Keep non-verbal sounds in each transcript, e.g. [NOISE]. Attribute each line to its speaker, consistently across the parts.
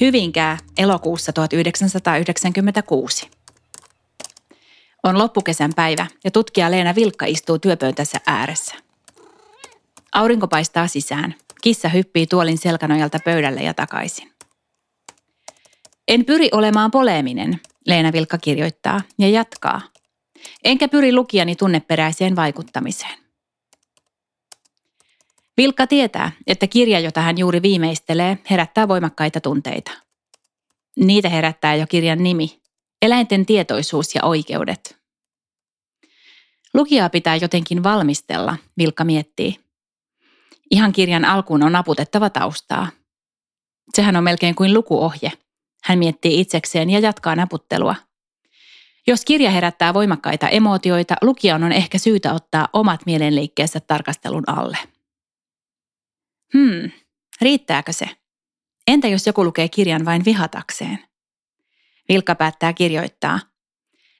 Speaker 1: Hyvinkää elokuussa 1996. On loppukesän päivä ja tutkija Leena Vilkka istuu työpöntässä ääressä. Aurinko paistaa sisään. Kissa hyppii tuolin selkänojalta pöydälle ja takaisin. En pyri olemaan poleeminen, Leena Vilkka kirjoittaa ja jatkaa. Enkä pyri lukijani tunneperäiseen vaikuttamiseen. Vilkka tietää, että kirja, jota hän juuri viimeistelee, herättää voimakkaita tunteita. Niitä herättää jo kirjan nimi, Eläinten tietoisuus ja oikeudet. Lukijaa pitää jotenkin valmistella, Vilkka miettii. Ihan kirjan alkuun on naputettava taustaa. Sehän on melkein kuin lukuohje. Hän miettii itsekseen ja jatkaa naputtelua. Jos kirja herättää voimakkaita emootioita, lukijan on ehkä syytä ottaa omat mielenliikkeensä tarkastelun alle. Hmm, riittääkö se? Entä jos joku lukee kirjan vain vihatakseen? Vilkka päättää kirjoittaa.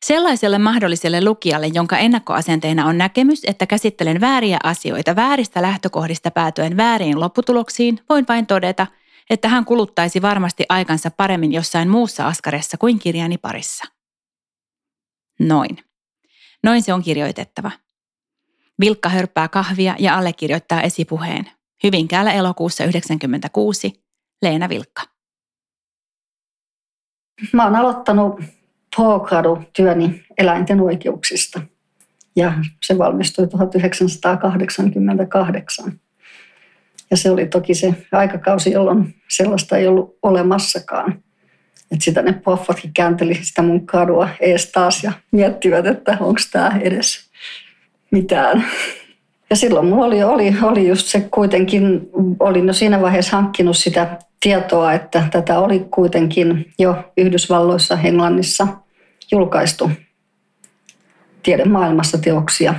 Speaker 1: Sellaiselle mahdolliselle lukijalle, jonka ennakkoasenteena on näkemys, että käsittelen vääriä asioita vääristä lähtökohdista päätyen vääriin lopputuloksiin, voin vain todeta, että hän kuluttaisi varmasti aikansa paremmin jossain muussa askaressa kuin kirjani parissa. Noin. Noin se on kirjoitettava. Vilkka hörppää kahvia ja allekirjoittaa esipuheen. Hyvinkäällä elokuussa 1996, Leena Vilkka.
Speaker 2: Mä oon aloittanut P-gradu-työni eläinten oikeuksista ja se valmistui 1988. Ja se oli toki se aikakausi, jolloin sellaista ei ollut olemassakaan. Että sitä ne poffatkin käänteli sitä mun kadua ees taas ja miettivät, että onko tämä edes mitään. Ja silloin mulla oli, oli, oli just se kuitenkin, olin jo siinä vaiheessa hankkinut sitä tietoa, että tätä oli kuitenkin jo Yhdysvalloissa, Englannissa julkaistu tiedemaailmassa teoksia.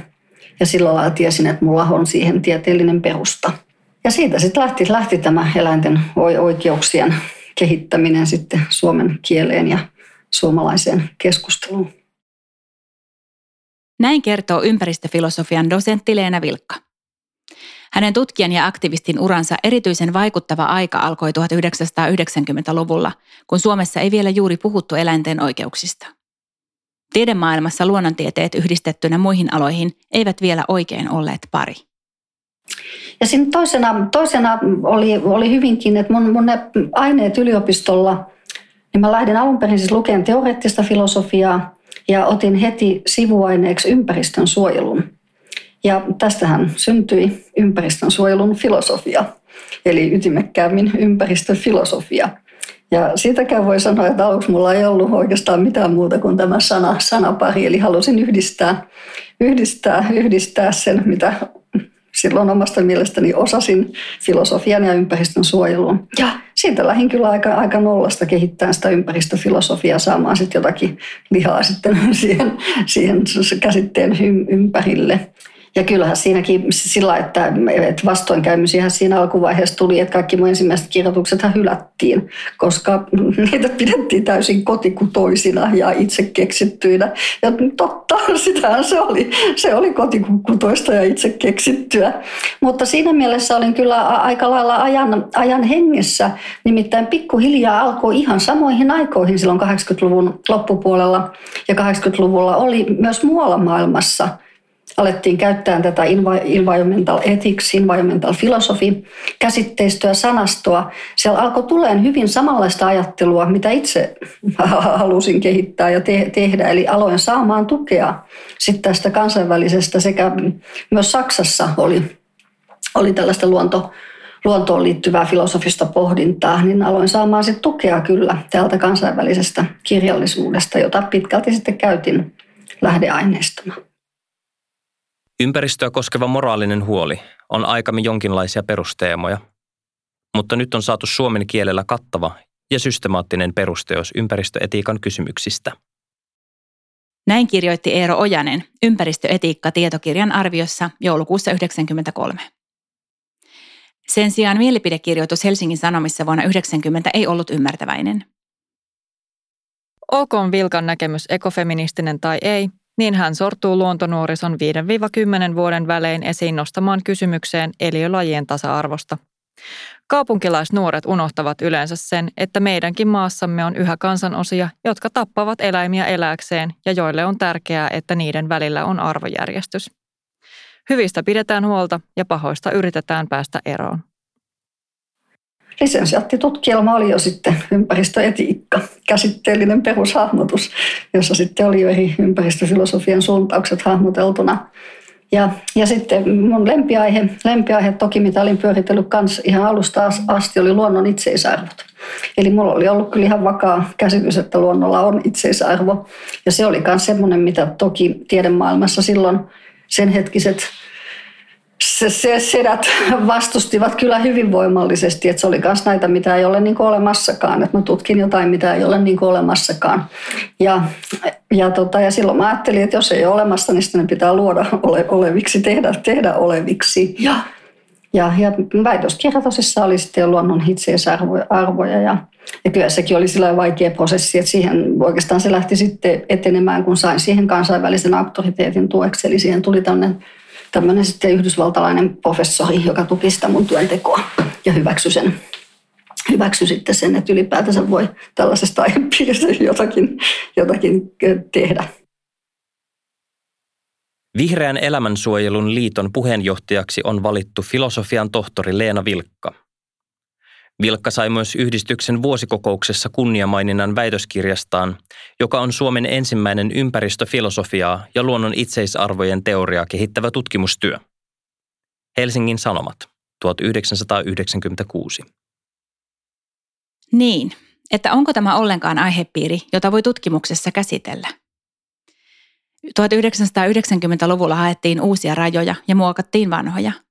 Speaker 2: Ja sillä lailla tiesin, että mulla on siihen tieteellinen perusta. Ja siitä sitten lähti, lähti tämä eläinten oikeuksien kehittäminen sitten suomen kieleen ja suomalaiseen keskusteluun.
Speaker 1: Näin kertoo ympäristöfilosofian dosentti Leena Vilkka. Hänen tutkijan ja aktivistin uransa erityisen vaikuttava aika alkoi 1990-luvulla, kun Suomessa ei vielä juuri puhuttu eläinten oikeuksista. Tiedemaailmassa luonnontieteet yhdistettynä muihin aloihin eivät vielä oikein olleet pari.
Speaker 2: Ja siinä toisena, toisena oli, oli hyvinkin, että mun, mun ne aineet yliopistolla, niin mä lähdin alun perin siis lukemaan teoreettista filosofiaa ja otin heti sivuaineeksi ympäristön suojelun. Ja tästähän syntyi ympäristön suojelun filosofia, eli ytimekkäämmin ympäristöfilosofia. Ja siitäkään voi sanoa, että aluksi mulla ei ollut oikeastaan mitään muuta kuin tämä sana, sanapari, eli halusin yhdistää, yhdistää, yhdistää sen, mitä silloin omasta mielestäni osasin filosofian ja ympäristön suojelun. Ja siitä lähdin kyllä aika, aika nollasta kehittämään sitä ympäristöfilosofiaa saamaan sitten jotakin lihaa sitten [LAUGHS] siihen, siihen käsitteen ympärille. Ja kyllähän siinäkin sillä, että, että vastoinkäymisiä siinä alkuvaiheessa tuli, että kaikki mun ensimmäiset kirjoitukset hylättiin, koska niitä pidettiin täysin kotikutoisina ja itse keksittyinä. Ja totta, sitähän se oli. Se oli kotikutoista ja itse keksittyä. Mutta siinä mielessä olin kyllä aika lailla ajan, ajan hengessä. Nimittäin pikkuhiljaa alkoi ihan samoihin aikoihin silloin 80-luvun loppupuolella ja 80-luvulla oli myös muualla maailmassa – alettiin käyttää tätä environmental ethics, environmental philosophy käsitteistöä, sanastoa. Siellä alkoi tuleen hyvin samanlaista ajattelua, mitä itse [LAUGHS] halusin kehittää ja te- tehdä. Eli aloin saamaan tukea sitten tästä kansainvälisestä sekä myös Saksassa oli, oli tällaista luonto, luontoon liittyvää filosofista pohdintaa, niin aloin saamaan sitten tukea kyllä täältä kansainvälisestä kirjallisuudesta, jota pitkälti sitten käytin lähdeaineistona.
Speaker 3: Ympäristöä koskeva moraalinen huoli on aikamme jonkinlaisia perusteemoja, mutta nyt on saatu suomen kielellä kattava ja systemaattinen perusteos ympäristöetiikan kysymyksistä.
Speaker 1: Näin kirjoitti Eero Ojanen ympäristöetiikka-tietokirjan arviossa joulukuussa 1993. Sen sijaan mielipidekirjoitus Helsingin Sanomissa vuonna 1990 ei ollut ymmärtäväinen.
Speaker 4: Olkoon Vilkan näkemys ekofeministinen tai ei, niin hän sortuu luontonuorison 5-10 vuoden välein esiin nostamaan kysymykseen eliölajien tasa-arvosta. Kaupunkilaisnuoret unohtavat yleensä sen, että meidänkin maassamme on yhä kansanosia, jotka tappavat eläimiä eläkseen ja joille on tärkeää, että niiden välillä on arvojärjestys. Hyvistä pidetään huolta ja pahoista yritetään päästä eroon.
Speaker 2: Lisensiaattitutkielma oli jo sitten ympäristöetiikka, käsitteellinen perushahmotus, jossa sitten oli jo eri ympäristöfilosofian suuntaukset hahmoteltuna. Ja, ja sitten mun lempiaihe, lempiaihe toki, mitä olin pyöritellyt kanssa ihan alusta asti, oli luonnon itseisarvot. Eli mulla oli ollut kyllä ihan vakaa käsitys, että luonnolla on itseisarvo. Ja se oli myös semmoinen, mitä toki tiedemaailmassa silloin sen hetkiset se, se sedät vastustivat kyllä hyvin voimallisesti, että se oli myös näitä, mitä ei ole niin olemassakaan, että mä tutkin jotain, mitä ei ole niin olemassakaan. Ja, ja, tota, ja silloin mä ajattelin, että jos ei ole olemassa, niin sitten ne pitää luoda ole, oleviksi, tehdä, tehdä oleviksi. Ja, ja, ja väitöskirja tosissaan oli sitten luonnon itseisarvoja ja, ja kyllä sekin oli sillä vaikea prosessi, että siihen oikeastaan se lähti sitten etenemään, kun sain siihen kansainvälisen auktoriteetin tueksi, eli siihen tuli tämmöinen tämmöinen sitten yhdysvaltalainen professori, joka tuki sitä mun työntekoa ja hyväksyi sen, hyväksyi sitten sen, että ylipäätänsä voi tällaisesta aihepiiristä jotakin, jotakin tehdä.
Speaker 3: Vihreän elämänsuojelun liiton puheenjohtajaksi on valittu filosofian tohtori Leena Vilkka. Vilkka sai myös yhdistyksen vuosikokouksessa kunniamaininnan väitöskirjastaan, joka on Suomen ensimmäinen ympäristöfilosofiaa ja luonnon itseisarvojen teoriaa kehittävä tutkimustyö. Helsingin Sanomat, 1996.
Speaker 1: Niin, että onko tämä ollenkaan aihepiiri, jota voi tutkimuksessa käsitellä? 1990-luvulla haettiin uusia rajoja ja muokattiin vanhoja –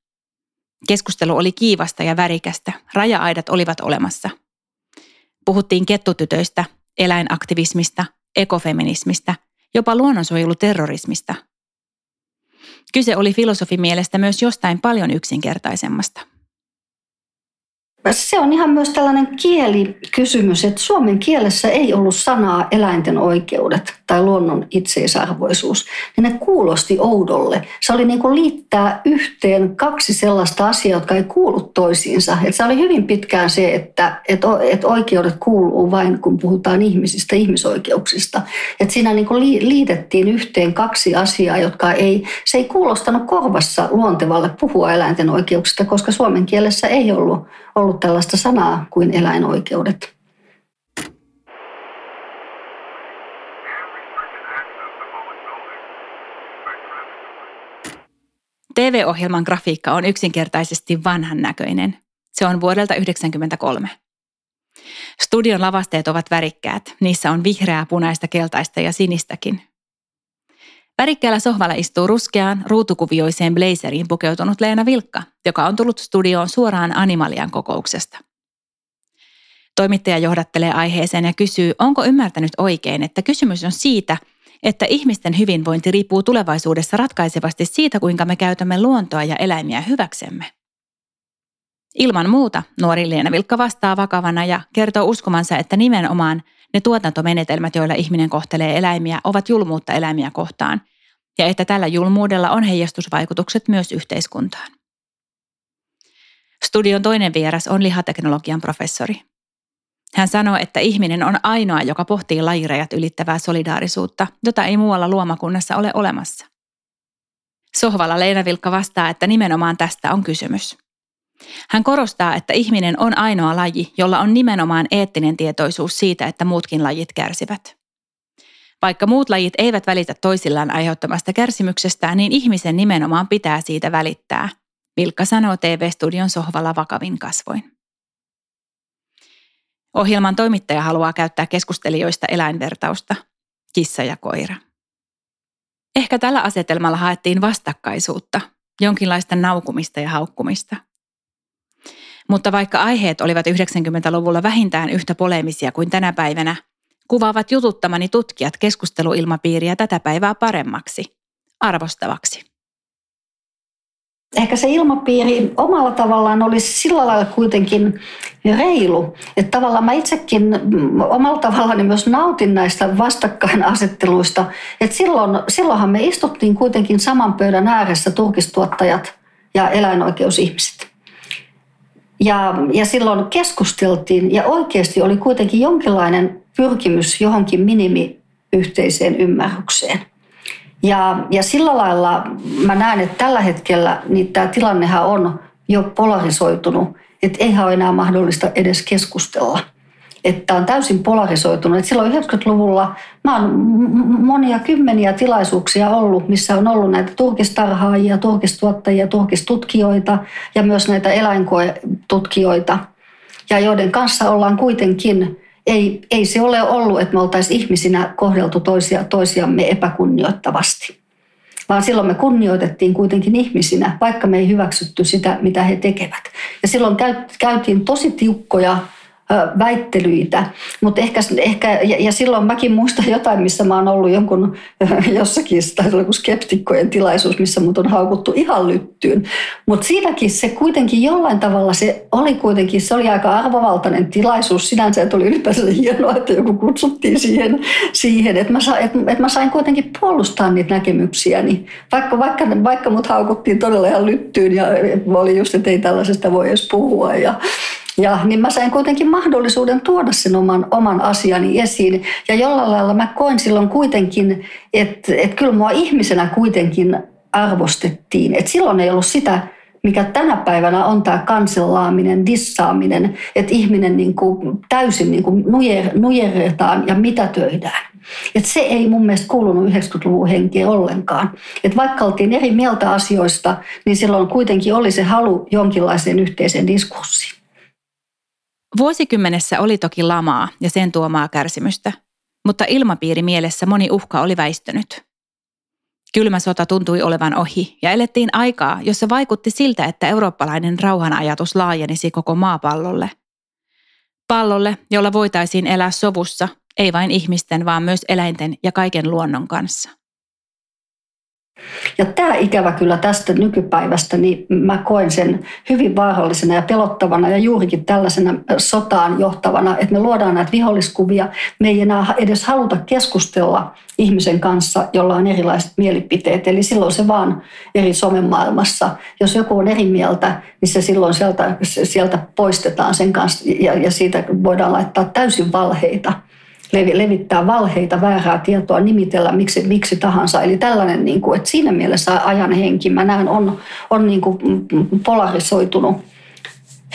Speaker 1: Keskustelu oli kiivasta ja värikästä. Raja-aidat olivat olemassa. Puhuttiin kettutytöistä, eläinaktivismista, ekofeminismistä, jopa luonnonsuojeluterrorismista. Kyse oli filosofi mielestä myös jostain paljon yksinkertaisemmasta –
Speaker 2: se on ihan myös tällainen kielikysymys, että suomen kielessä ei ollut sanaa eläinten oikeudet tai luonnon itseisarvoisuus. Ja ne kuulosti oudolle. Se oli niin kuin liittää yhteen kaksi sellaista asiaa, jotka ei kuulu toisiinsa. Et se oli hyvin pitkään se, että et, et oikeudet kuuluu vain, kun puhutaan ihmisistä, ihmisoikeuksista. Et siinä niin kuin liitettiin yhteen kaksi asiaa, jotka ei, se ei kuulostanut korvassa luontevalle puhua eläinten oikeuksista, koska suomen kielessä ei ollut ollut tällaista sanaa kuin eläinoikeudet.
Speaker 1: TV-ohjelman grafiikka on yksinkertaisesti vanhan näköinen. Se on vuodelta 1993. Studion lavasteet ovat värikkäät. Niissä on vihreää, punaista, keltaista ja sinistäkin. Värikkäällä sohvalla istuu ruskeaan, ruutukuvioiseen blazeriin pukeutunut Leena Vilkka, joka on tullut studioon suoraan Animalian kokouksesta. Toimittaja johdattelee aiheeseen ja kysyy, onko ymmärtänyt oikein, että kysymys on siitä, että ihmisten hyvinvointi riippuu tulevaisuudessa ratkaisevasti siitä, kuinka me käytämme luontoa ja eläimiä hyväksemme. Ilman muuta nuori Leena Vilkka vastaa vakavana ja kertoo uskomansa, että nimenomaan ne tuotantomenetelmät, joilla ihminen kohtelee eläimiä, ovat julmuutta eläimiä kohtaan, ja että tällä julmuudella on heijastusvaikutukset myös yhteiskuntaan. Studion toinen vieras on lihateknologian professori. Hän sanoo, että ihminen on ainoa, joka pohtii lajirajat ylittävää solidaarisuutta, jota ei muualla luomakunnassa ole olemassa. Sohvalla Leena Vilkka vastaa, että nimenomaan tästä on kysymys. Hän korostaa, että ihminen on ainoa laji, jolla on nimenomaan eettinen tietoisuus siitä, että muutkin lajit kärsivät. Vaikka muut lajit eivät välitä toisillaan aiheuttamasta kärsimyksestä, niin ihmisen nimenomaan pitää siitä välittää, Vilkka sanoo TV-studion sohvalla vakavin kasvoin. Ohjelman toimittaja haluaa käyttää keskustelijoista eläinvertausta, kissa ja koira. Ehkä tällä asetelmalla haettiin vastakkaisuutta, jonkinlaista naukumista ja haukkumista – mutta vaikka aiheet olivat 90-luvulla vähintään yhtä polemisia kuin tänä päivänä, kuvaavat jututtamani tutkijat keskusteluilmapiiriä tätä päivää paremmaksi, arvostavaksi.
Speaker 2: Ehkä se ilmapiiri omalla tavallaan olisi sillä lailla kuitenkin reilu, että tavallaan mä itsekin omalla tavallaan myös nautin näistä vastakkainasetteluista, että silloin, silloinhan me istuttiin kuitenkin saman pöydän ääressä turkistuottajat ja eläinoikeusihmiset. Ja, ja silloin keskusteltiin ja oikeasti oli kuitenkin jonkinlainen pyrkimys johonkin minimiyhteiseen ymmärrykseen. Ja, ja sillä lailla mä näen, että tällä hetkellä niin tämä tilannehan on jo polarisoitunut, että eihän ole enää mahdollista edes keskustella – että on täysin polarisoitunut. Että silloin 90-luvulla mä oon monia kymmeniä tilaisuuksia ollut, missä on ollut näitä turkistarhaajia, turkistuottajia, turkistutkijoita ja myös näitä eläinkoetutkijoita, ja joiden kanssa ollaan kuitenkin, ei, ei se ole ollut, että me oltaisiin ihmisinä kohdeltu toisia, toisiamme epäkunnioittavasti vaan silloin me kunnioitettiin kuitenkin ihmisinä, vaikka me ei hyväksytty sitä, mitä he tekevät. Ja silloin käytiin tosi tiukkoja väittelyitä. Mutta ehkä, ehkä ja, ja, silloin mäkin muistan jotain, missä mä oon ollut jonkun [LAUGHS] jossakin, tai joku skeptikkojen tilaisuus, missä mut on haukuttu ihan lyttyyn. Mutta siinäkin se kuitenkin jollain tavalla, se oli kuitenkin, se oli aika arvovaltainen tilaisuus sinänsä, että oli ylipäänsä hienoa, että joku kutsuttiin siihen, siihen että, mä, että, että mä sain kuitenkin puolustaa niitä näkemyksiäni. Vaikka, vaikka, vaikka mut haukuttiin todella ihan lyttyyn ja oli just, että ei tällaisesta voi edes puhua ja ja niin mä sain kuitenkin mahdollisuuden tuoda sen oman, oman asiani esiin. Ja jollain lailla mä koin silloin kuitenkin, että, että kyllä mua ihmisenä kuitenkin arvostettiin. Että silloin ei ollut sitä, mikä tänä päivänä on tämä kansellaaminen, dissaaminen, että ihminen niin kuin täysin niin kuin nujer, nujerretaan ja mitätöidään. Et se ei mun mielestä kuulunut 90-luvun henkeen ollenkaan. Et vaikka oltiin eri mieltä asioista, niin silloin kuitenkin oli se halu jonkinlaiseen yhteiseen diskurssiin.
Speaker 1: Vuosikymmenessä oli toki lamaa ja sen tuomaa kärsimystä, mutta ilmapiiri mielessä moni uhka oli väistynyt. Kylmä sota tuntui olevan ohi ja elettiin aikaa, jossa vaikutti siltä, että eurooppalainen rauhanajatus laajenisi koko maapallolle. Pallolle, jolla voitaisiin elää sovussa, ei vain ihmisten, vaan myös eläinten ja kaiken luonnon kanssa.
Speaker 2: Ja tämä ikävä kyllä tästä nykypäivästä, niin mä koen sen hyvin vaarallisena ja pelottavana ja juurikin tällaisena sotaan johtavana, että me luodaan näitä viholliskuvia. Me ei enää edes haluta keskustella ihmisen kanssa, jolla on erilaiset mielipiteet. Eli silloin se vaan eri somemaailmassa. Jos joku on eri mieltä, niin se silloin sieltä, sieltä poistetaan sen kanssa ja, ja siitä voidaan laittaa täysin valheita – levittää valheita, väärää tietoa, nimitellä miksi, miksi tahansa. Eli tällainen, niin kuin, että siinä mielessä ajan henki, mä näen, on, on niin kuin polarisoitunut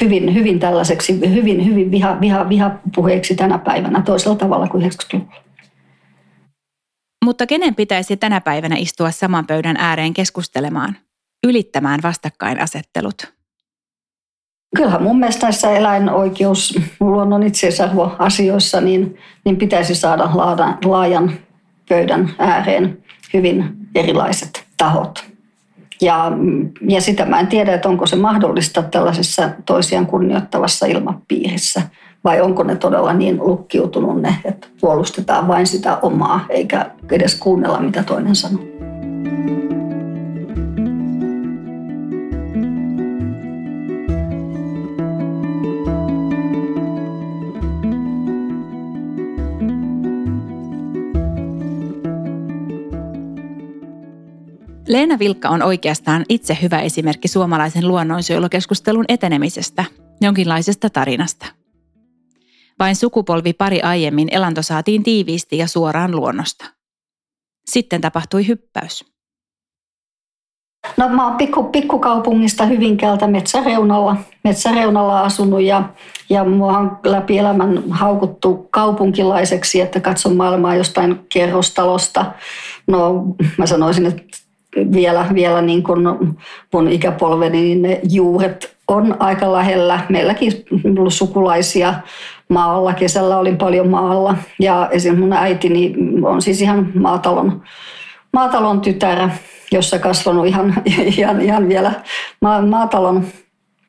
Speaker 2: hyvin, hyvin tällaiseksi, hyvin, hyvin viha, viha, vihapuheeksi tänä päivänä toisella tavalla kuin 90-luvulla.
Speaker 1: Mutta kenen pitäisi tänä päivänä istua saman pöydän ääreen keskustelemaan, ylittämään vastakkainasettelut?
Speaker 2: Kyllähän mun mielestä näissä eläinoikeus, luonnon itseisarvoasioissa, niin, niin pitäisi saada laajan, laajan pöydän ääreen hyvin erilaiset tahot. Ja, ja sitä mä en tiedä, että onko se mahdollista tällaisessa toisiaan kunnioittavassa ilmapiirissä vai onko ne todella niin lukkiutunut ne, että puolustetaan vain sitä omaa eikä edes kuunnella, mitä toinen sanoo.
Speaker 1: Leena Vilkka on oikeastaan itse hyvä esimerkki suomalaisen luonnonsuojelukeskustelun etenemisestä, jonkinlaisesta tarinasta. Vain sukupolvi pari aiemmin elanto saatiin tiiviisti ja suoraan luonnosta. Sitten tapahtui hyppäys.
Speaker 2: No mä oon pikku, pikkukaupungista Hyvinkäältä metsäreunalla, metsäreunalla asunut ja, ja mua on läpi elämän haukuttu kaupunkilaiseksi, että katson maailmaa jostain kerrostalosta. No mä sanoisin, että vielä, vielä niin kuin mun ikäpolveni, niin ne juuret on aika lähellä. Meilläkin ollut sukulaisia maalla. Kesällä olin paljon maalla. Ja esimerkiksi mun äitini on siis ihan maatalon, maatalon tytär, jossa kasvanut ihan, [LAUGHS] ihan, ihan vielä maatalon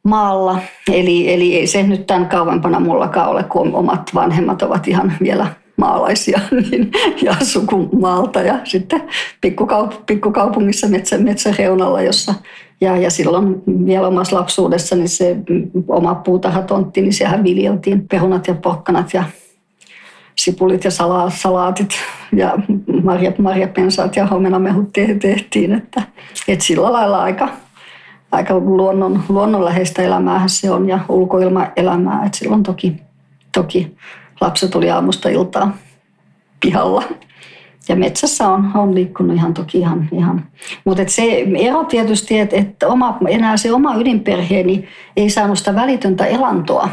Speaker 2: maalla. Eli, eli ei se nyt tämän kauempana mullakaan ole, kun omat vanhemmat ovat ihan vielä maalaisia [LAUGHS] niin, ja sukumaalta ja sitten pikkukaup- pikkukaupungissa metsä, metsäreunalla, jossa ja, ja silloin vielä omassa lapsuudessa niin se oma puutarhatontti, niin sehän viljeltiin perunat ja porkkanat ja sipulit ja sala, salaatit ja marja, marjapensaat ja homenamehut tehtiin. Että, että sillä lailla aika, aika luonnon, luonnonläheistä elämää se on ja ulkoilmaelämää. Et silloin toki, toki lapset oli aamusta iltaa pihalla. Ja metsässä on, on liikkunut ihan toki ihan. ihan. Mutta se ero tietysti, että et oma, enää se oma ydinperheeni ei saanut sitä välitöntä elantoa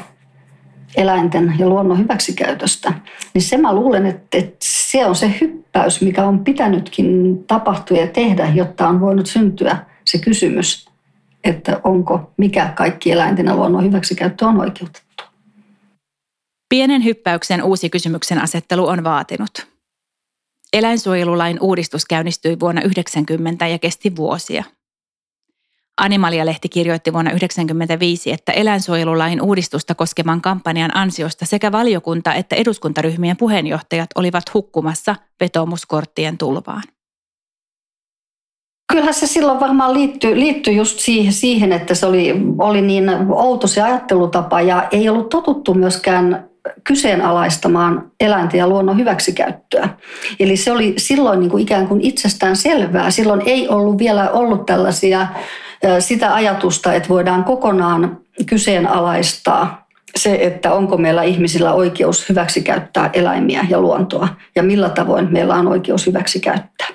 Speaker 2: eläinten ja luonnon hyväksikäytöstä. Niin se mä luulen, että, että se on se hyppäys, mikä on pitänytkin tapahtua ja tehdä, jotta on voinut syntyä se kysymys, että onko mikä kaikki eläinten ja luonnon hyväksikäyttö on oikeutettu.
Speaker 1: Pienen hyppäyksen uusi kysymyksen asettelu on vaatinut. Eläinsuojelulain uudistus käynnistyi vuonna 1990 ja kesti vuosia. Animalia-lehti kirjoitti vuonna 1995, että eläinsuojelulain uudistusta koskevan kampanjan ansiosta sekä valiokunta- että eduskuntaryhmien puheenjohtajat olivat hukkumassa vetomuskorttien tulvaan.
Speaker 2: Kyllähän se silloin varmaan liittyy, liittyy just siihen, siihen, että se oli, oli niin outo se ajattelutapa ja ei ollut totuttu myöskään kyseenalaistamaan eläinten ja luonnon hyväksikäyttöä. Eli se oli silloin niin kuin ikään kuin itsestään selvää. Silloin ei ollut vielä ollut tällaisia sitä ajatusta, että voidaan kokonaan kyseenalaistaa se, että onko meillä ihmisillä oikeus hyväksikäyttää eläimiä ja luontoa ja millä tavoin meillä on oikeus hyväksikäyttää.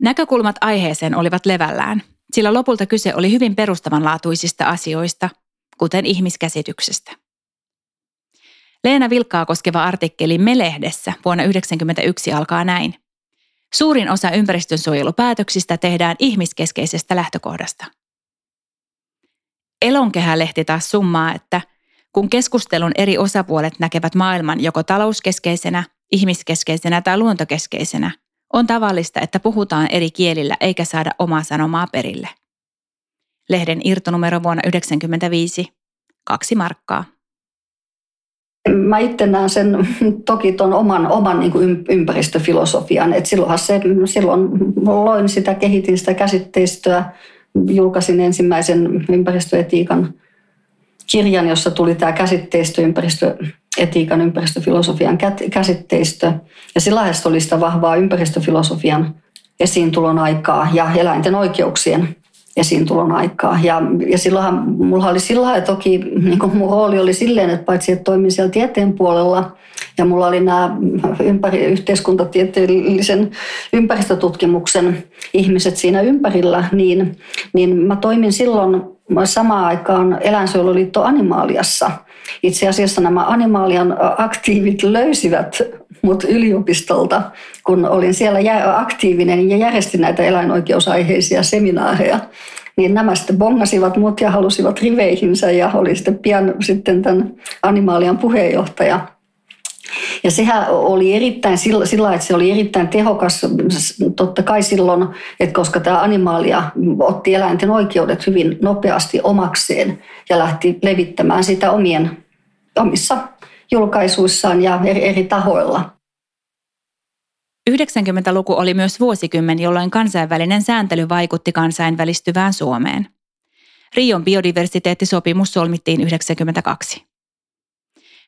Speaker 1: Näkökulmat aiheeseen olivat levällään, sillä lopulta kyse oli hyvin perustavanlaatuisista asioista, kuten ihmiskäsityksestä. Leena Vilkkaa koskeva artikkeli Melehdessä vuonna 1991 alkaa näin. Suurin osa ympäristönsuojelupäätöksistä tehdään ihmiskeskeisestä lähtökohdasta. Elonkehälehti taas summaa, että kun keskustelun eri osapuolet näkevät maailman joko talouskeskeisenä, ihmiskeskeisenä tai luontokeskeisenä, on tavallista, että puhutaan eri kielillä eikä saada omaa sanomaa perille. Lehden irtonumero vuonna 1995, kaksi markkaa.
Speaker 2: Mä itse näen sen toki tuon oman, oman niin ympäristöfilosofian. Et silloinhan se, silloin loin sitä, kehitin sitä käsitteistöä, julkaisin ensimmäisen ympäristöetiikan kirjan, jossa tuli tämä käsitteistö, ympäristöetiikan, ympäristöfilosofian käsitteistö. Ja sillä oli sitä vahvaa ympäristöfilosofian esiintulon aikaa ja eläinten oikeuksien esiintulon aikaa. Ja, ja silloinhan mulla oli sillä lailla toki, niin kuin mun rooli oli silleen, että paitsi että toimin siellä tieteen puolella ja mulla oli nämä ympäri, yhteiskuntatieteellisen ympäristötutkimuksen ihmiset siinä ympärillä, niin, niin mä toimin silloin samaan aikaan Eläinsuojeluliitto Animaaliassa. Itse asiassa nämä Animaalian aktiivit löysivät mut yliopistolta, kun olin siellä aktiivinen ja järjestin näitä eläinoikeusaiheisia seminaareja. Niin nämä sitten bongasivat mut ja halusivat riveihinsä ja oli sitten pian sitten tämän Animaalian puheenjohtaja. Ja sehän oli erittäin sillä, sillä, että se oli erittäin tehokas totta kai silloin, että koska tämä animaalia otti eläinten oikeudet hyvin nopeasti omakseen ja lähti levittämään sitä omien, omissa julkaisuissaan ja eri, eri tahoilla.
Speaker 1: 90-luku oli myös vuosikymmen, jolloin kansainvälinen sääntely vaikutti kansainvälistyvään Suomeen. Rion biodiversiteettisopimus solmittiin 1992.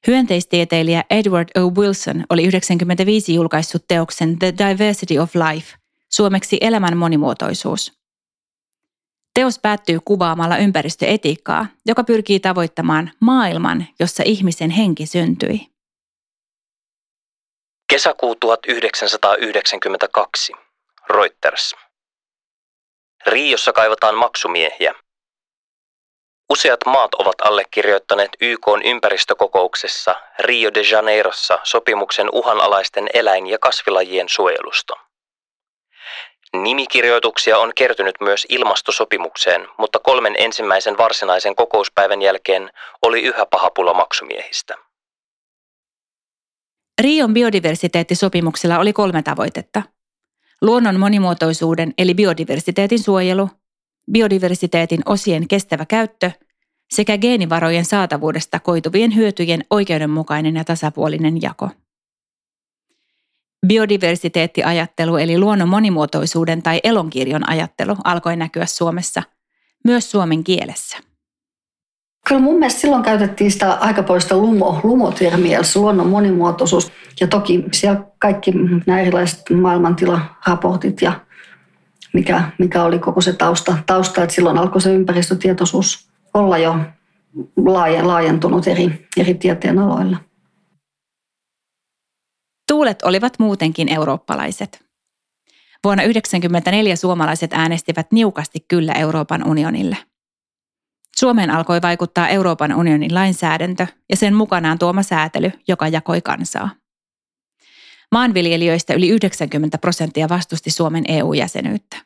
Speaker 1: Hyönteistieteilijä Edward O. Wilson oli 1995 julkaissut teoksen The Diversity of Life, suomeksi elämän monimuotoisuus. Teos päättyy kuvaamalla ympäristöetiikkaa, joka pyrkii tavoittamaan maailman, jossa ihmisen henki syntyi.
Speaker 3: Kesäkuu 1992. Reuters. Riossa kaivataan maksumiehiä. Useat maat ovat allekirjoittaneet YK ympäristökokouksessa Rio de Janeirossa sopimuksen uhanalaisten eläin- ja kasvilajien suojelusta. Nimikirjoituksia on kertynyt myös ilmastosopimukseen, mutta kolmen ensimmäisen varsinaisen kokouspäivän jälkeen oli yhä pahapula maksumiehistä.
Speaker 1: Rion biodiversiteettisopimuksella oli kolme tavoitetta. Luonnon monimuotoisuuden eli biodiversiteetin suojelu, biodiversiteetin osien kestävä käyttö sekä geenivarojen saatavuudesta koituvien hyötyjen oikeudenmukainen ja tasapuolinen jako. Biodiversiteettiajattelu eli luonnon monimuotoisuuden tai elonkirjon ajattelu alkoi näkyä Suomessa, myös suomen kielessä.
Speaker 2: Kyllä mun mielestä silloin käytettiin sitä aika paljon sitä lumo, lumotermiä, se luonnon monimuotoisuus. Ja toki siellä kaikki nämä erilaiset maailmantilaraportit ja mikä, mikä oli koko se tausta, tausta, että silloin alkoi se ympäristötietoisuus olla jo laajentunut eri, eri tieteen aloilla.
Speaker 1: Tuulet olivat muutenkin eurooppalaiset. Vuonna 1994 suomalaiset äänestivät niukasti kyllä Euroopan unionille. Suomeen alkoi vaikuttaa Euroopan unionin lainsäädäntö ja sen mukanaan tuoma säätely, joka jakoi kansaa. Maanviljelijöistä yli 90 prosenttia vastusti Suomen EU-jäsenyyttä.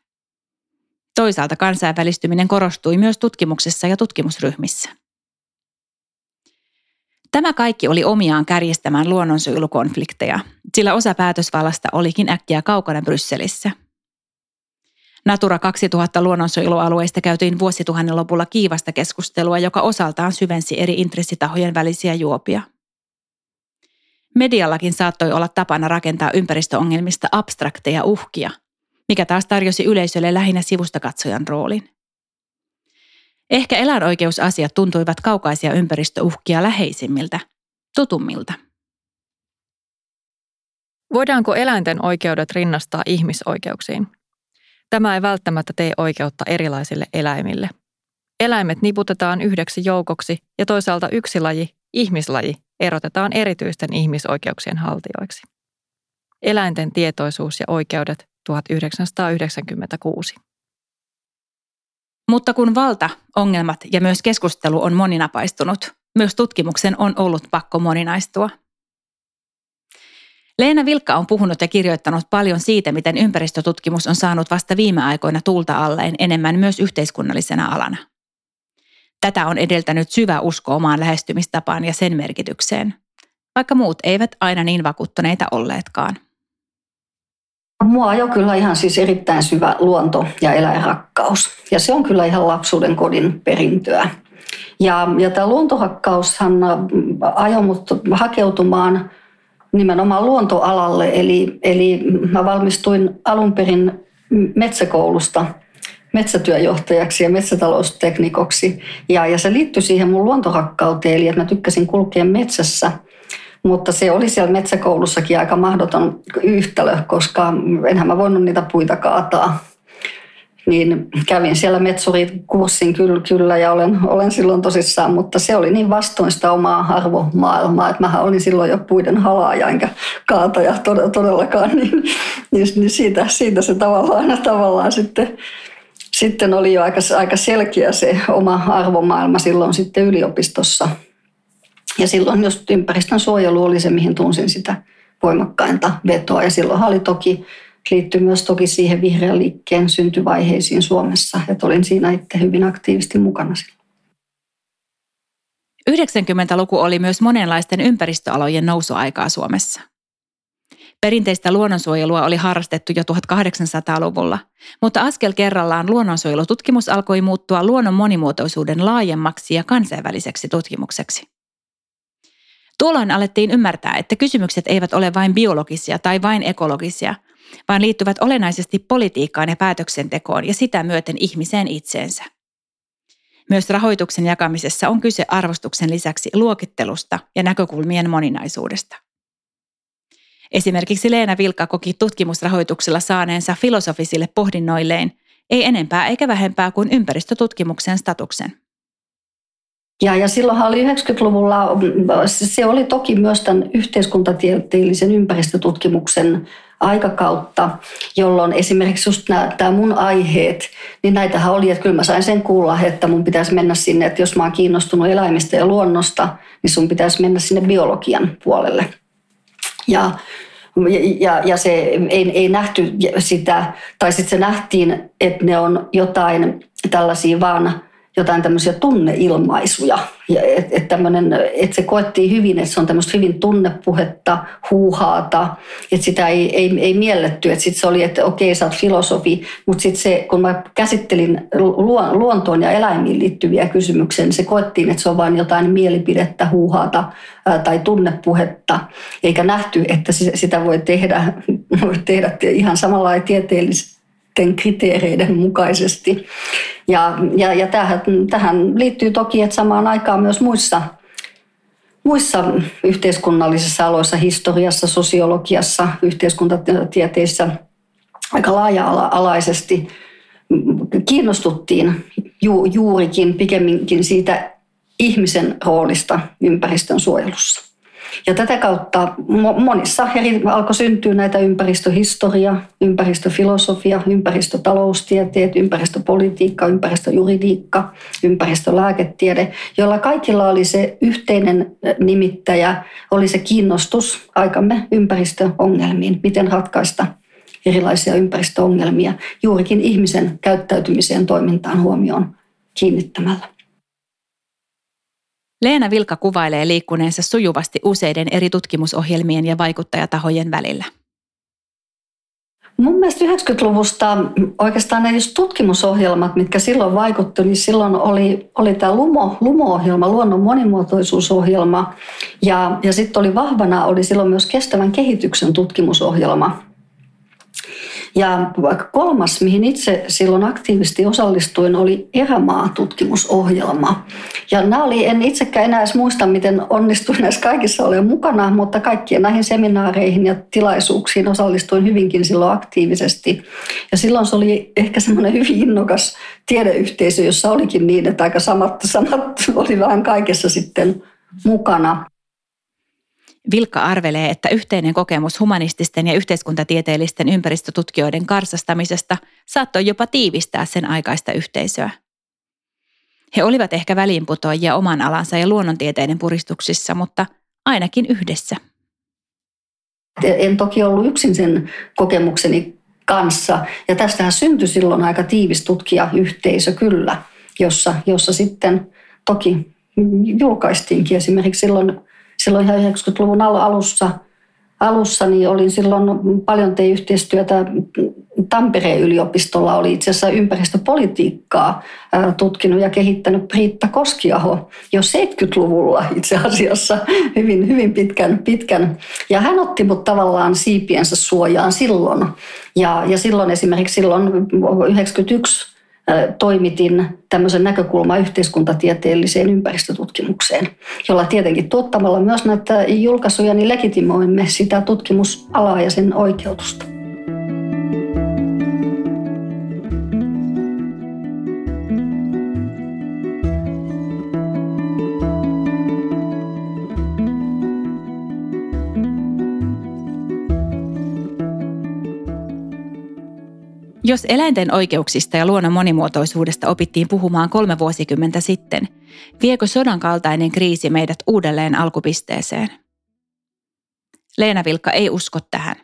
Speaker 1: Toisaalta kansainvälistyminen korostui myös tutkimuksessa ja tutkimusryhmissä. Tämä kaikki oli omiaan kärjistämään luonnonsuojelukonflikteja, sillä osa päätösvallasta olikin äkkiä kaukana Brysselissä. Natura 2000 luonnonsuojelualueista käytiin vuosituhannen lopulla kiivasta keskustelua, joka osaltaan syvensi eri intressitahojen välisiä juopia. Mediallakin saattoi olla tapana rakentaa ympäristöongelmista abstrakteja uhkia, mikä taas tarjosi yleisölle lähinnä sivustakatsojan roolin. Ehkä eläinoikeusasiat tuntuivat kaukaisia ympäristöuhkia läheisimmiltä, tutummilta.
Speaker 4: Voidaanko eläinten oikeudet rinnastaa ihmisoikeuksiin? Tämä ei välttämättä tee oikeutta erilaisille eläimille. Eläimet niputetaan yhdeksi joukoksi ja toisaalta yksi laji, ihmislaji, erotetaan erityisten ihmisoikeuksien haltijoiksi. Eläinten tietoisuus ja oikeudet 1996.
Speaker 1: Mutta kun valta, ongelmat ja myös keskustelu on moninapaistunut, myös tutkimuksen on ollut pakko moninaistua. Leena Vilkka on puhunut ja kirjoittanut paljon siitä, miten ympäristötutkimus on saanut vasta viime aikoina tulta alleen enemmän myös yhteiskunnallisena alana. Tätä on edeltänyt syvä usko omaan lähestymistapaan ja sen merkitykseen, vaikka muut eivät aina niin vakuuttuneita olleetkaan.
Speaker 2: Mua jo kyllä ihan siis erittäin syvä luonto- ja eläinrakkaus. Ja se on kyllä ihan lapsuuden kodin perintöä. Ja, ja tämä luontohakkaushan ajoi mut hakeutumaan nimenomaan luontoalalle. Eli, eli mä valmistuin alun perin metsäkoulusta metsätyöjohtajaksi ja metsätalousteknikoksi. Ja, ja se liittyi siihen mun luontohakkauteen, eli että mä tykkäsin kulkea metsässä – mutta se oli siellä metsäkoulussakin aika mahdoton yhtälö, koska enhän mä voinut niitä puita kaataa. Niin kävin siellä metsurikurssin kyllä, kyllä ja olen, olen silloin tosissaan, mutta se oli niin vastoin sitä omaa arvomaailmaa, että mä olin silloin jo puiden halaaja enkä kaataja todellakaan, niin, niin, niin siitä, siitä se tavallaan, tavallaan sitten sitten oli jo aika, aika selkeä se oma arvomaailma silloin sitten yliopistossa. Ja silloin just ympäristön suojelu oli se, mihin tunsin sitä voimakkainta vetoa. Ja silloin oli toki, liittyi myös toki siihen vihreän liikkeen syntyvaiheisiin Suomessa. Että olin siinä itse hyvin aktiivisesti mukana silloin.
Speaker 1: 90-luku oli myös monenlaisten ympäristöalojen nousuaikaa Suomessa. Perinteistä luonnonsuojelua oli harrastettu jo 1800-luvulla, mutta askel kerrallaan luonnonsuojelututkimus alkoi muuttua luonnon monimuotoisuuden laajemmaksi ja kansainväliseksi tutkimukseksi. Tuolloin alettiin ymmärtää, että kysymykset eivät ole vain biologisia tai vain ekologisia, vaan liittyvät olennaisesti politiikkaan ja päätöksentekoon ja sitä myöten ihmiseen itseensä. Myös rahoituksen jakamisessa on kyse arvostuksen lisäksi luokittelusta ja näkökulmien moninaisuudesta. Esimerkiksi Leena Vilkka koki tutkimusrahoituksella saaneensa filosofisille pohdinnoilleen ei enempää eikä vähempää kuin ympäristötutkimuksen statuksen.
Speaker 2: Ja, ja silloinhan oli 90-luvulla, se oli toki myös tämän yhteiskuntatieteellisen ympäristötutkimuksen aikakautta, jolloin esimerkiksi just nämä, mun aiheet, niin näitähän oli, että kyllä mä sain sen kuulla, että mun pitäisi mennä sinne, että jos mä oon kiinnostunut eläimistä ja luonnosta, niin sun pitäisi mennä sinne biologian puolelle. Ja ja, ja se ei, ei nähty sitä, tai sitten se nähtiin, että ne on jotain tällaisia vaan jotain tämmöisiä tunneilmaisuja. Ja et, et että se koettiin hyvin, että se on tämmöistä hyvin tunnepuhetta, huuhaata, että sitä ei, ei, ei mielletty. Että sitten se oli, että okei, sä oot filosofi, mutta sitten se, kun mä käsittelin luontoon ja eläimiin liittyviä kysymyksiä, niin se koettiin, että se on vain jotain mielipidettä, huuhaata tai tunnepuhetta, eikä nähty, että sitä voi tehdä, [LAUGHS] voi tehdä ihan samalla tieteellisesti kriteereiden mukaisesti. Ja, ja, ja tähän, tähän liittyy toki, että samaan aikaan myös muissa, muissa yhteiskunnallisissa aloissa, historiassa, sosiologiassa, yhteiskuntatieteissä aika laaja-alaisesti kiinnostuttiin ju, juurikin pikemminkin siitä ihmisen roolista ympäristön suojelussa. Ja tätä kautta monissa eri alkoi syntyä näitä ympäristöhistoria, ympäristöfilosofia, ympäristötaloustieteet, ympäristöpolitiikka, ympäristöjuridiikka, ympäristölääketiede, joilla kaikilla oli se yhteinen nimittäjä, oli se kiinnostus aikamme ympäristöongelmiin, miten ratkaista erilaisia ympäristöongelmia juurikin ihmisen käyttäytymiseen toimintaan huomioon kiinnittämällä.
Speaker 1: Leena Vilka kuvailee liikkuneensa sujuvasti useiden eri tutkimusohjelmien ja vaikuttajatahojen välillä.
Speaker 2: Mun mielestä 90-luvusta oikeastaan ne tutkimusohjelmat, mitkä silloin vaikutti, niin silloin oli, oli tämä Lumo, Lumo-ohjelma, luonnon monimuotoisuusohjelma ja, ja sitten oli vahvana, oli silloin myös kestävän kehityksen tutkimusohjelma. Ja kolmas, mihin itse silloin aktiivisesti osallistuin, oli erämaa-tutkimusohjelma. Ja nämä oli, en itsekään enää edes muista, miten onnistuin näissä kaikissa olemaan mukana, mutta kaikkien näihin seminaareihin ja tilaisuuksiin osallistuin hyvinkin silloin aktiivisesti. Ja silloin se oli ehkä semmoinen hyvin innokas tiedeyhteisö, jossa olikin niin, että aika samat, samat [LAUGHS] oli vähän kaikessa sitten mukana.
Speaker 1: Vilkka arvelee, että yhteinen kokemus humanististen ja yhteiskuntatieteellisten ympäristötutkijoiden karsastamisesta saattoi jopa tiivistää sen aikaista yhteisöä. He olivat ehkä väliinputoajia oman alansa ja luonnontieteiden puristuksissa, mutta ainakin yhdessä.
Speaker 2: En toki ollut yksin sen kokemukseni kanssa. Ja tästähän syntyi silloin aika tiivis tutkijayhteisö kyllä, jossa, jossa sitten toki julkaistiinkin esimerkiksi silloin silloin ihan 90-luvun alussa, alussa niin olin silloin paljon tein yhteistyötä Tampereen yliopistolla oli itse asiassa ympäristöpolitiikkaa tutkinut ja kehittänyt Priitta Koskiaho jo 70-luvulla itse asiassa hyvin, hyvin pitkän, pitkän. Ja hän otti mut tavallaan siipiensä suojaan silloin. Ja, ja silloin esimerkiksi silloin 91 toimitin tämmöisen näkökulman yhteiskuntatieteelliseen ympäristötutkimukseen, jolla tietenkin tuottamalla myös näitä julkaisuja, niin legitimoimme sitä tutkimusalaa ja sen oikeutusta.
Speaker 1: Jos eläinten oikeuksista ja luonnon monimuotoisuudesta opittiin puhumaan kolme vuosikymmentä sitten, viekö sodan kaltainen kriisi meidät uudelleen alkupisteeseen? Leena Vilkka ei usko tähän.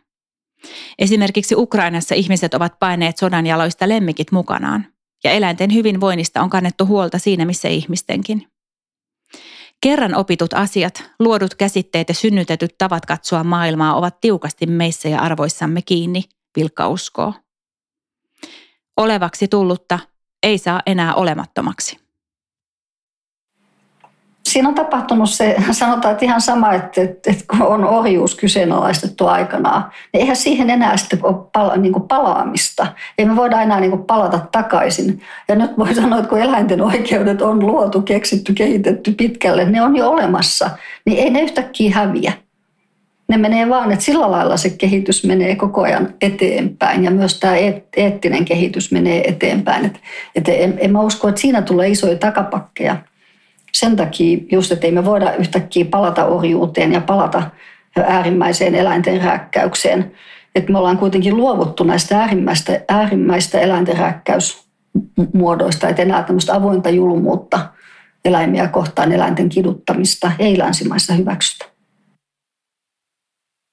Speaker 1: Esimerkiksi Ukrainassa ihmiset ovat paineet sodan jaloista lemmikit mukanaan, ja eläinten hyvinvoinnista on kannettu huolta siinä missä ihmistenkin. Kerran opitut asiat, luodut käsitteet ja synnytetyt tavat katsoa maailmaa ovat tiukasti meissä ja arvoissamme kiinni, Vilkka uskoo olevaksi tullutta ei saa enää olemattomaksi.
Speaker 2: Siinä on tapahtunut se, sanotaan, että ihan sama, että, että, että kun on orjuus kyseenalaistettu aikanaan, niin eihän siihen enää sitten ole pala, niin kuin palaamista. Ei me voida enää niin kuin palata takaisin. Ja nyt voi sanoa, että kun eläinten oikeudet on luotu, keksitty, kehitetty pitkälle, ne on jo olemassa, niin ei ne yhtäkkiä häviä ne menee vaan, että sillä lailla se kehitys menee koko ajan eteenpäin ja myös tämä eettinen kehitys menee eteenpäin. Että, että en, en mä usko, että siinä tulee isoja takapakkeja. Sen takia just, että ei me voida yhtäkkiä palata orjuuteen ja palata äärimmäiseen eläinten rääkkäykseen. Että me ollaan kuitenkin luovuttu näistä äärimmäistä, äärimmäistä eläinten rääkkäysmuodoista, että enää tämmöistä avointa julmuutta eläimiä kohtaan eläinten kiduttamista ei länsimaissa hyväksytä.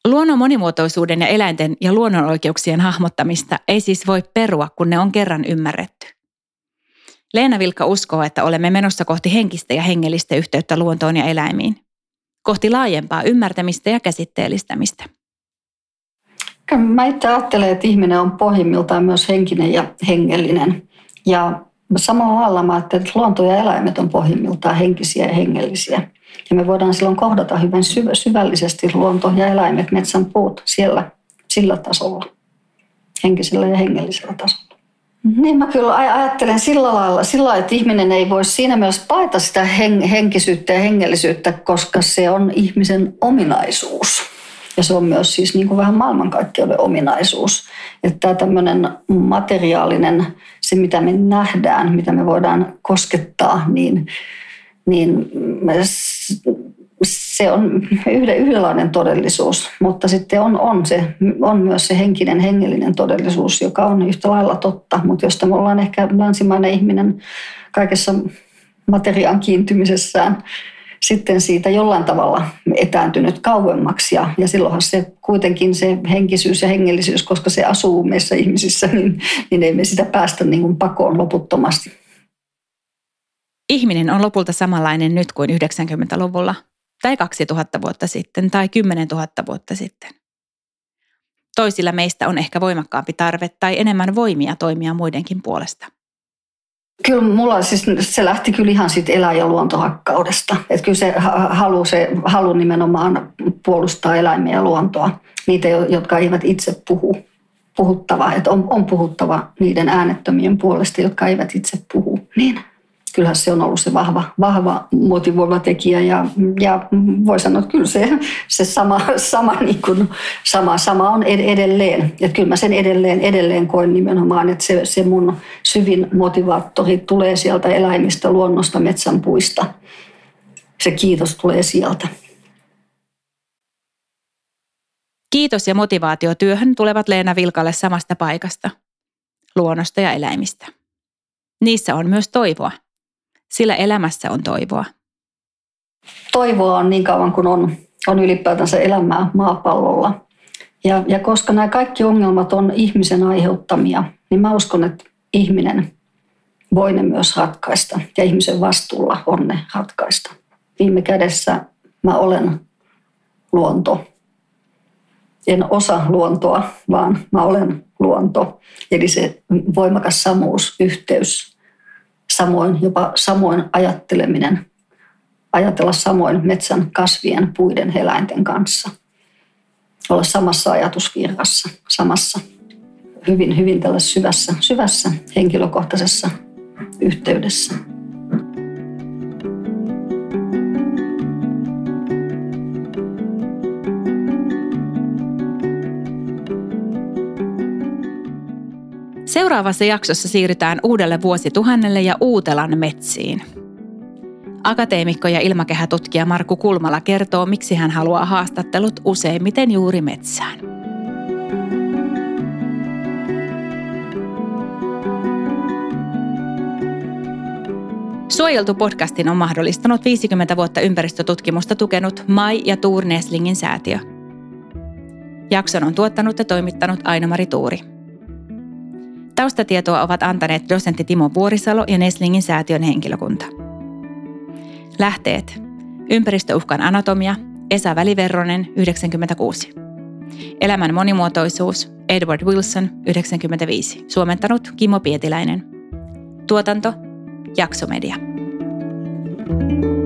Speaker 1: Luonnon monimuotoisuuden ja eläinten ja luonnonoikeuksien hahmottamista ei siis voi perua, kun ne on kerran ymmärretty. Leena Vilkka uskoo, että olemme menossa kohti henkistä ja hengellistä yhteyttä luontoon ja eläimiin. Kohti laajempaa ymmärtämistä ja käsitteellistämistä.
Speaker 2: Mä itse ajattelen, että ihminen on pohjimmiltaan myös henkinen ja hengellinen. Ja samalla lailla mä ajattelen, että luonto ja eläimet on pohjimmiltaan henkisiä ja hengellisiä. Ja me voidaan silloin kohdata hyvin syvällisesti luonto ja eläimet, metsän puut siellä sillä tasolla, henkisellä ja hengellisellä tasolla. Niin mä kyllä ajattelen sillä lailla, sillä lailla, että ihminen ei voi siinä mielessä paeta sitä henkisyyttä ja hengellisyyttä, koska se on ihmisen ominaisuus. Ja se on myös siis niin kuin vähän maailmankaikkeuden ominaisuus. Että tämä tämmöinen materiaalinen, se mitä me nähdään, mitä me voidaan koskettaa, niin, niin se on yhdenlainen todellisuus, mutta sitten on, on, se, on myös se henkinen, hengellinen todellisuus, joka on yhtä lailla totta, mutta josta me ollaan ehkä länsimainen ihminen kaikessa materiaan kiintymisessään sitten siitä jollain tavalla etääntynyt kauemmaksi. Ja, ja silloinhan se kuitenkin se henkisyys ja hengellisyys, koska se asuu meissä ihmisissä, niin, niin ei me sitä päästä niin kuin pakoon loputtomasti.
Speaker 1: Ihminen on lopulta samanlainen nyt kuin 90-luvulla, tai 2000 vuotta sitten, tai 10 000 vuotta sitten. Toisilla meistä on ehkä voimakkaampi tarve tai enemmän voimia toimia muidenkin puolesta.
Speaker 2: Kyllä mulla siis se lähti kyllä ihan siitä elä- ja luontohakkaudesta. Että kyllä se halu, se halu nimenomaan puolustaa eläimiä ja luontoa. Niitä, jotka eivät itse puhu. Puhuttava, että on, on puhuttava niiden äänettömien puolesta, jotka eivät itse puhu. Niin kyllähän se on ollut se vahva, vahva motivoiva tekijä ja, ja voi sanoa, että kyllä se, se sama, sama, niin kuin, sama, sama on edelleen. Että kyllä mä sen edelleen, edelleen koen nimenomaan, että se, se mun syvin motivaattori tulee sieltä eläimistä, luonnosta, metsän puista. Se kiitos tulee sieltä.
Speaker 1: Kiitos ja motivaatio työhön tulevat Leena Vilkalle samasta paikasta, luonnosta ja eläimistä. Niissä on myös toivoa sillä elämässä on toivoa.
Speaker 2: Toivoa on niin kauan kuin on, on ylipäätänsä elämää maapallolla. Ja, ja koska nämä kaikki ongelmat on ihmisen aiheuttamia, niin mä uskon, että ihminen voi ne myös ratkaista. Ja ihmisen vastuulla on ne ratkaista. Viime kädessä mä olen luonto. En osa luontoa, vaan mä olen luonto. Eli se voimakas samuus, yhteys samoin jopa samoin ajatteleminen, ajatella samoin metsän, kasvien, puiden, eläinten kanssa. Olla samassa ajatusvirrassa, samassa hyvin, hyvin tällaisessa syvässä, syvässä henkilökohtaisessa yhteydessä.
Speaker 1: Seuraavassa jaksossa siirrytään uudelle vuosituhannelle ja Uutelan metsiin. Akateemikko ja ilmakehätutkija Markku Kulmala kertoo, miksi hän haluaa haastattelut useimmiten juuri metsään. Suojeltu podcastin on mahdollistanut 50 vuotta ympäristötutkimusta tukenut Mai ja Tuur Neslingin säätiö. Jakson on tuottanut ja toimittanut Aino-Mari Tuuri. Taustatietoa ovat antaneet dosentti Timo Vuorisalo ja Neslingin säätiön henkilökunta. Lähteet. Ympäristöuhkan anatomia. Esa Väliverronen, 96. Elämän monimuotoisuus. Edward Wilson, 95. Suomentanut Kimmo Pietiläinen. Tuotanto. Jaksomedia. thank you